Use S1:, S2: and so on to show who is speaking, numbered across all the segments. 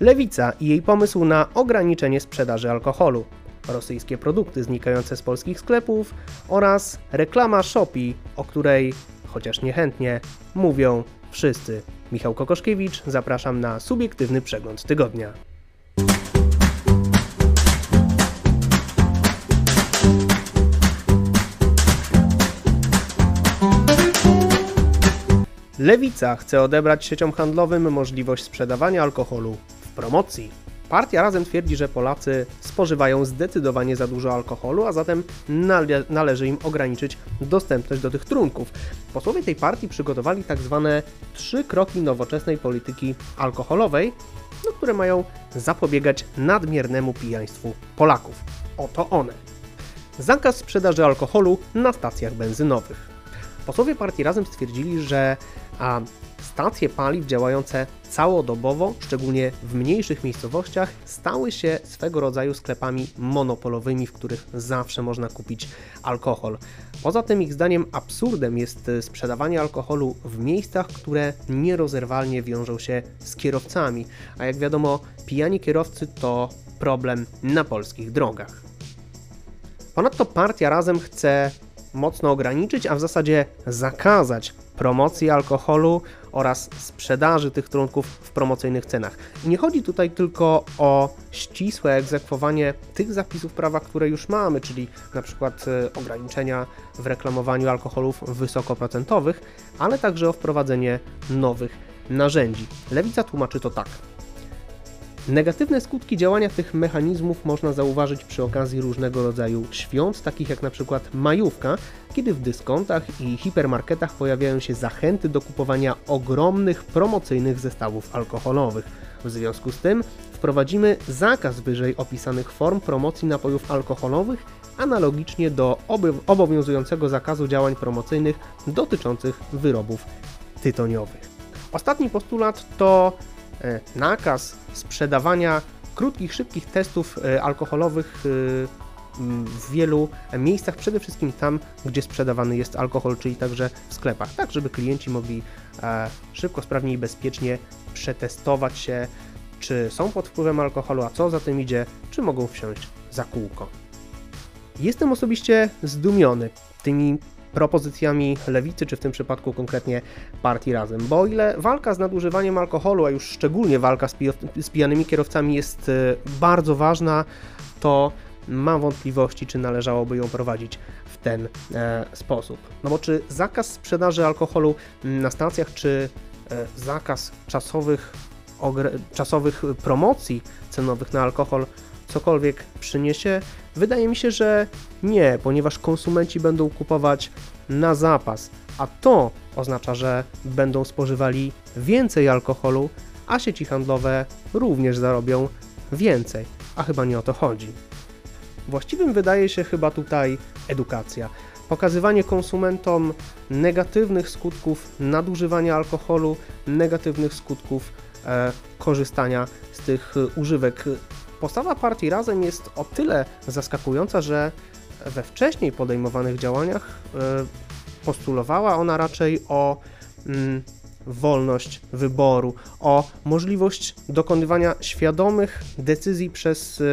S1: Lewica i jej pomysł na ograniczenie sprzedaży alkoholu, rosyjskie produkty znikające z polskich sklepów oraz reklama Shopee, o której, chociaż niechętnie, mówią wszyscy. Michał Kokoszkiewicz, zapraszam na subiektywny przegląd tygodnia. Lewica chce odebrać sieciom handlowym możliwość sprzedawania alkoholu promocji. Partia Razem twierdzi, że Polacy spożywają zdecydowanie za dużo alkoholu, a zatem nale należy im ograniczyć dostępność do tych trunków. Posłowie tej partii przygotowali tak zwane trzy kroki nowoczesnej polityki alkoholowej, no, które mają zapobiegać nadmiernemu pijaństwu Polaków. Oto one. Zakaz sprzedaży alkoholu na stacjach benzynowych. Posłowie partii Razem stwierdzili, że a stacje paliw działające całodobowo, szczególnie w mniejszych miejscowościach, stały się swego rodzaju sklepami monopolowymi, w których zawsze można kupić alkohol. Poza tym ich zdaniem absurdem jest sprzedawanie alkoholu w miejscach, które nierozerwalnie wiążą się z kierowcami, a jak wiadomo, pijani kierowcy to problem na polskich drogach. Ponadto partia razem chce mocno ograniczyć, a w zasadzie zakazać promocji alkoholu oraz sprzedaży tych trunków w promocyjnych cenach. I nie chodzi tutaj tylko o ścisłe egzekwowanie tych zapisów prawa, które już mamy, czyli na przykład e, ograniczenia w reklamowaniu alkoholów wysokoprocentowych, ale także o wprowadzenie nowych narzędzi. Lewica tłumaczy to tak. Negatywne skutki działania tych mechanizmów można zauważyć przy okazji różnego rodzaju świąt, takich jak na przykład majówka, kiedy w dyskontach i hipermarketach pojawiają się zachęty do kupowania ogromnych promocyjnych zestawów alkoholowych. W związku z tym wprowadzimy zakaz wyżej opisanych form promocji napojów alkoholowych, analogicznie do obowiązującego zakazu działań promocyjnych dotyczących wyrobów tytoniowych. Ostatni postulat to nakaz sprzedawania krótkich, szybkich testów e, alkoholowych e, w wielu miejscach, przede wszystkim tam, gdzie sprzedawany jest alkohol, czyli także w sklepach, tak żeby klienci mogli szybko, sprawnie i bezpiecznie przetestować się, czy są pod wpływem alkoholu, a co za tym idzie, czy mogą wsiąść za kółko. Jestem osobiście zdumiony tymi propozycjami lewicy, czy w tym przypadku konkretnie partii Razem. Bo o ile walka z nadużywaniem alkoholu, a już szczególnie walka z, z pijanymi kierowcami jest e, bardzo ważna, to mam wątpliwości, czy należałoby ją prowadzić w ten e, sposób. No bo czy zakaz sprzedaży alkoholu na stacjach, czy e, zakaz czasowych, czasowych promocji cenowych na alkohol cokolwiek przyniesie? Wydaje mi się, że nie, ponieważ konsumenci będą kupować na zapas, a to oznacza, że będą spożywali więcej alkoholu, a sieci handlowe również zarobią więcej, a chyba nie o to chodzi. Właściwym wydaje się chyba tutaj edukacja. Pokazywanie konsumentom negatywnych skutków nadużywania alkoholu, negatywnych skutków e, korzystania z tych używek Postawa partii Razem jest o tyle zaskakująca, że we wcześniej podejmowanych działaniach e, postulowała ona raczej o mm, wolność wyboru, o możliwość dokonywania świadomych decyzji przez e,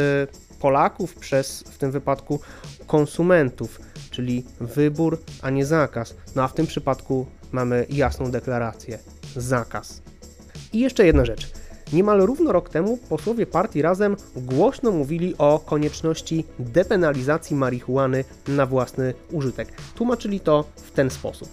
S1: Polaków, przez w tym wypadku konsumentów, czyli wybór, a nie zakaz. No a w tym przypadku mamy jasną deklarację zakaz. I jeszcze jedna rzecz. Niemal równo rok temu posłowie partii Razem głośno mówili o konieczności depenalizacji marihuany na własny użytek. Tłumaczyli to w ten sposób.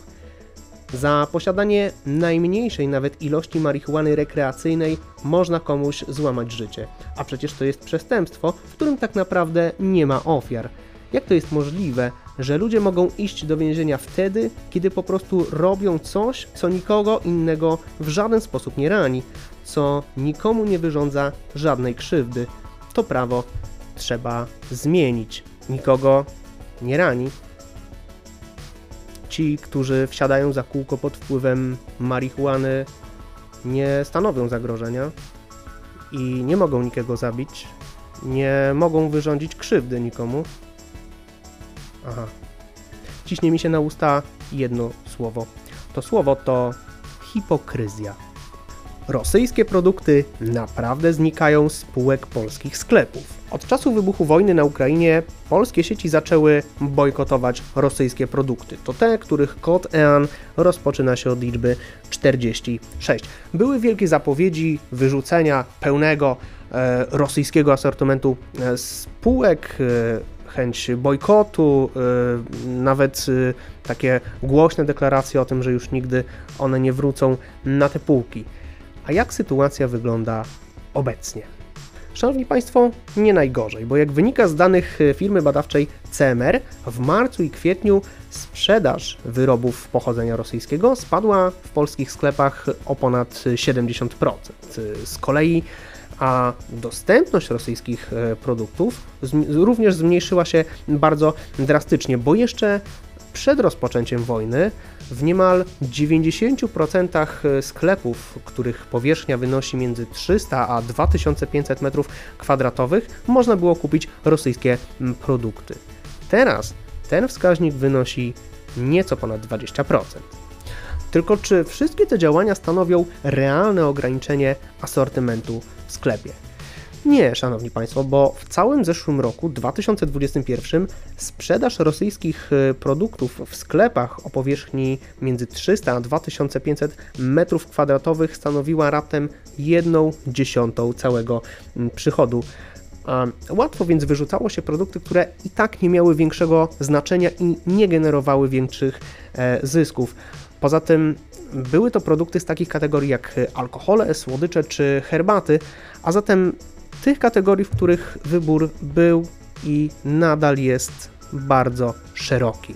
S1: Za posiadanie najmniejszej nawet ilości marihuany rekreacyjnej można komuś złamać życie, a przecież to jest przestępstwo, w którym tak naprawdę nie ma ofiar. Jak to jest możliwe, że ludzie mogą iść do więzienia wtedy, kiedy po prostu robią coś, co nikogo innego w żaden sposób nie rani, co nikomu nie wyrządza żadnej krzywdy. To prawo trzeba zmienić. Nikogo nie rani. Ci, którzy wsiadają za kółko pod wpływem marihuany, nie stanowią zagrożenia i nie mogą nikogo zabić, nie mogą wyrządzić krzywdy nikomu. Aha. Ciśnie mi się na usta jedno słowo. To słowo to hipokryzja. Rosyjskie produkty naprawdę znikają z półek polskich sklepów. Od czasu wybuchu wojny na Ukrainie polskie sieci zaczęły bojkotować rosyjskie produkty. To te, których kod EAN rozpoczyna się od liczby 46. Były wielkie zapowiedzi wyrzucenia pełnego e, rosyjskiego asortymentu e, spółek. E, chęć bojkotu, y, nawet y, takie głośne deklaracje o tym, że już nigdy one nie wrócą na te półki. A jak sytuacja wygląda obecnie? Szanowni Państwo, nie najgorzej, bo jak wynika z danych y, firmy badawczej CMR, w marcu i kwietniu sprzedaż wyrobów pochodzenia rosyjskiego spadła w polskich sklepach o ponad 70%. Z kolei a dostępność rosyjskich e, produktów również zmniejszyła się bardzo drastycznie, bo jeszcze przed rozpoczęciem wojny w niemal 90% e, sklepów, których powierzchnia wynosi między 300 a 2500 m2, można było kupić rosyjskie produkty. Teraz ten wskaźnik wynosi nieco ponad 20%. Tylko czy wszystkie te działania stanowią realne ograniczenie asortymentu w sklepie? Nie, szanowni państwo, bo w całym zeszłym roku 2021 sprzedaż rosyjskich y, produktów w sklepach o powierzchni między 300 a 2500 m2 stanowiła raptem 1 dziesiątą całego mm, przychodu. Łatwo więc wyrzucało się produkty, które i tak nie miały większego znaczenia i nie generowały większych e, zysków. Poza tym były to produkty z takich kategorii jak alkohole, słodycze czy herbaty, a zatem tych kategorii, w których wybór był i nadal jest bardzo szeroki.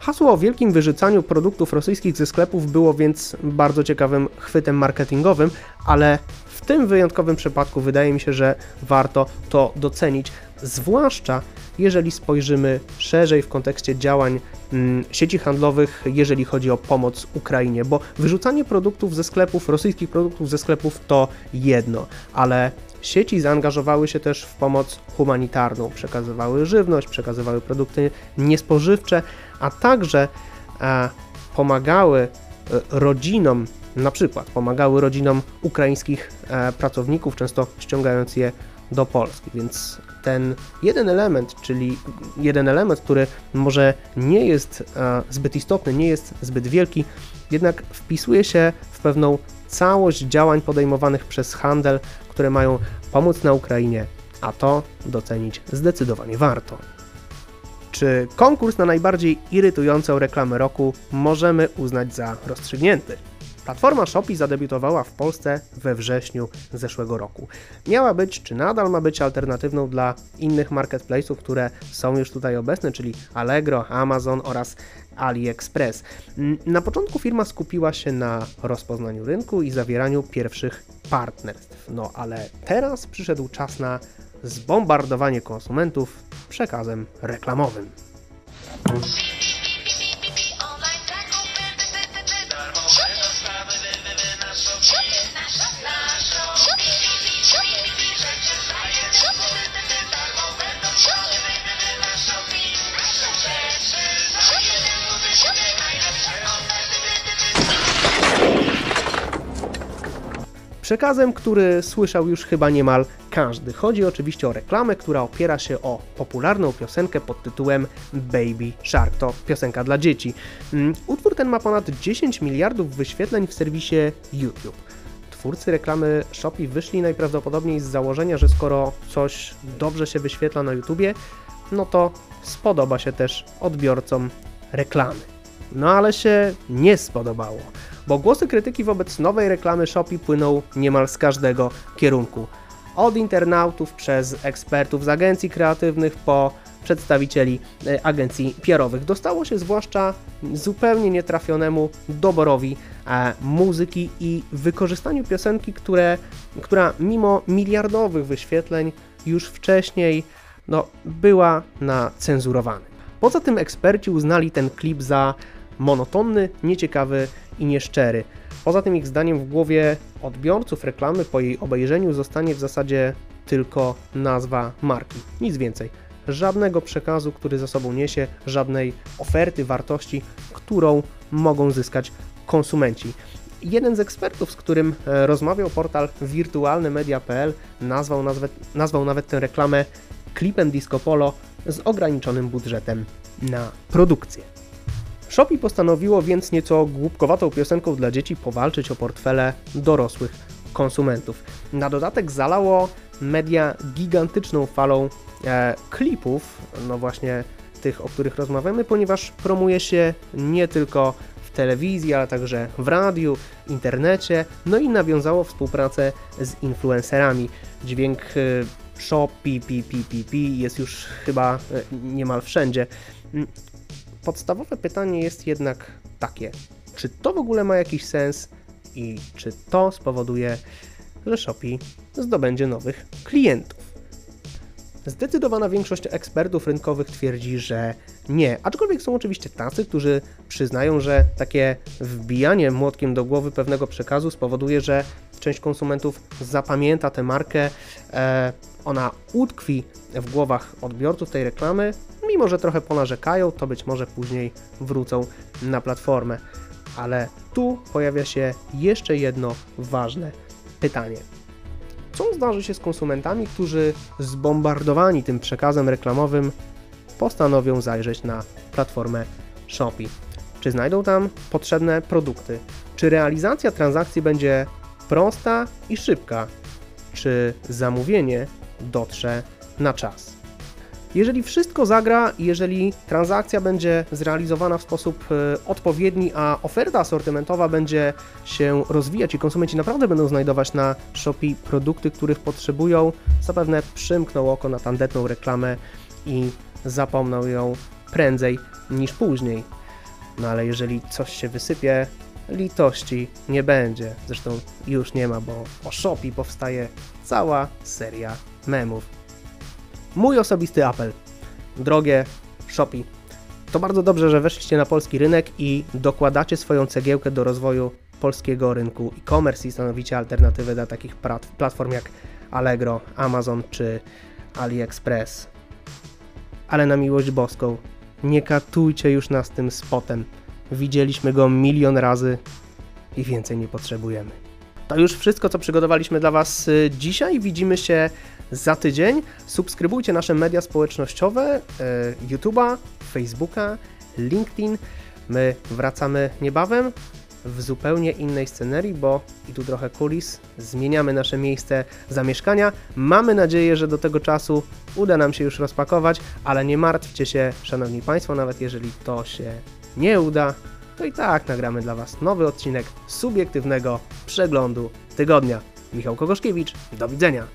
S1: Hasło o wielkim wyrzucaniu produktów rosyjskich ze sklepów było więc bardzo ciekawym chwytem marketingowym, ale w tym wyjątkowym przypadku wydaje mi się, że warto to docenić, zwłaszcza jeżeli spojrzymy szerzej w kontekście działań mm, sieci handlowych, jeżeli chodzi o pomoc Ukrainie, bo wyrzucanie produktów ze sklepów, rosyjskich produktów ze sklepów to jedno, ale sieci zaangażowały się też w pomoc humanitarną, przekazywały żywność, przekazywały produkty niespożywcze, a także e, pomagały e, rodzinom, na przykład pomagały rodzinom ukraińskich e, pracowników, często ściągając je do Polski, więc ten jeden element, czyli jeden element, który może nie jest e, zbyt istotny, nie jest zbyt wielki, jednak wpisuje się w pewną całość działań podejmowanych przez handel, które mają pomóc na Ukrainie, a to docenić zdecydowanie warto. Czy konkurs na najbardziej irytującą reklamę roku możemy uznać za rozstrzygnięty? Platforma Shopee zadebiutowała w Polsce we wrześniu zeszłego roku. Miała być, czy nadal ma być alternatywną dla innych marketplace'ów, które są już tutaj obecne, czyli Allegro, Amazon oraz AliExpress. Na początku firma skupiła się na rozpoznaniu rynku i zawieraniu pierwszych partnerstw. No ale teraz przyszedł czas na zbombardowanie konsumentów przekazem reklamowym. Przekazem, który słyszał już chyba niemal każdy. Chodzi oczywiście o reklamę, która opiera się o popularną piosenkę pod tytułem Baby Shark. To piosenka dla dzieci. Mm, utwór ten ma ponad 10 miliardów wyświetleń w serwisie YouTube. Twórcy reklamy Shopee wyszli najprawdopodobniej z założenia, że skoro coś dobrze się wyświetla na YouTubie, no to spodoba się też odbiorcom reklamy. No ale się nie spodobało bo głosy krytyki wobec nowej reklamy Shopee płyną niemal z każdego kierunku. Od internautów przez ekspertów z agencji kreatywnych po przedstawicieli e, agencji PR-owych. Dostało się zwłaszcza zupełnie nietrafionemu doborowi e, muzyki i wykorzystaniu piosenki, które, która mimo miliardowych wyświetleń już wcześniej no, była na cenzurowanym. Poza tym eksperci uznali ten klip za monotonny, nieciekawy i nieszczery. Poza tym ich zdaniem w głowie odbiorców reklamy po jej obejrzeniu zostanie w zasadzie tylko nazwa marki, nic więcej. Żadnego przekazu, który za sobą niesie, żadnej oferty, wartości, którą mogą zyskać konsumenci. Jeden z ekspertów, z którym e, rozmawiał portal wirtualnymedia.pl, nazwał, nazwał nawet tę reklamę klipem Disco Polo z ograniczonym budżetem na produkcję. Shopee postanowiło więc nieco głupkowatą piosenką dla dzieci powalczyć o portfele dorosłych konsumentów. Na dodatek zalało media gigantyczną falą e, klipów, no właśnie tych, o których rozmawiamy, ponieważ promuje się nie tylko w telewizji, ale także w radiu, internecie, no i nawiązało współpracę z influencerami. Dźwięk e, shop, pi, pi, pi, pi, pi jest już chyba e, niemal wszędzie. Podstawowe pytanie jest jednak takie, czy to w ogóle ma jakiś sens i czy to spowoduje, że Shopee zdobędzie nowych klientów? Zdecydowana większość ekspertów rynkowych twierdzi, że nie, aczkolwiek są oczywiście tacy, którzy przyznają, że takie wbijanie młotkiem do głowy pewnego przekazu spowoduje, że część konsumentów zapamięta tę markę, e, ona utkwi w głowach odbiorców tej reklamy, mimo że trochę ponarzekają, to być może później wrócą na platformę. Ale tu pojawia się jeszcze jedno ważne pytanie. Co zdarzy się z konsumentami, którzy zbombardowani tym przekazem reklamowym postanowią zajrzeć na platformę Shopee? Czy znajdą tam potrzebne produkty? Czy realizacja transakcji będzie prosta i szybka? Czy zamówienie dotrze na czas? Jeżeli wszystko zagra, jeżeli transakcja będzie zrealizowana w sposób e, odpowiedni, a oferta asortymentowa będzie się rozwijać i konsumenci naprawdę będą znajdować na Shopee produkty, których potrzebują, zapewne przymkną oko na tandetną reklamę i zapomną ją prędzej niż później. No ale jeżeli coś się wysypie, litości nie będzie. Zresztą już nie ma, bo o Shopee powstaje cała seria memów. Mój osobisty apel. Drogie Shopee, to bardzo dobrze, że weszliście na polski rynek i dokładacie swoją cegiełkę do rozwoju polskiego rynku e-commerce i stanowicie alternatywę dla takich platform jak Allegro, Amazon czy AliExpress. Ale na miłość boską, nie katujcie już nas tym spotem. Widzieliśmy go milion razy i więcej nie potrzebujemy. To już wszystko, co przygotowaliśmy dla Was y, dzisiaj. Widzimy się za tydzień. Subskrybujcie nasze media społecznościowe, y, YouTube'a, Facebooka, LinkedIn. My wracamy niebawem w zupełnie innej scenerii, bo i tu trochę kulis, zmieniamy nasze miejsce zamieszkania. Mamy nadzieję, że do tego czasu uda nam się już rozpakować, ale nie martwcie się, Szanowni Państwo, nawet jeżeli to się nie uda, to i tak nagramy dla Was nowy odcinek subiektywnego przeglądu tygodnia. Michał Kogoszkiewicz, do widzenia.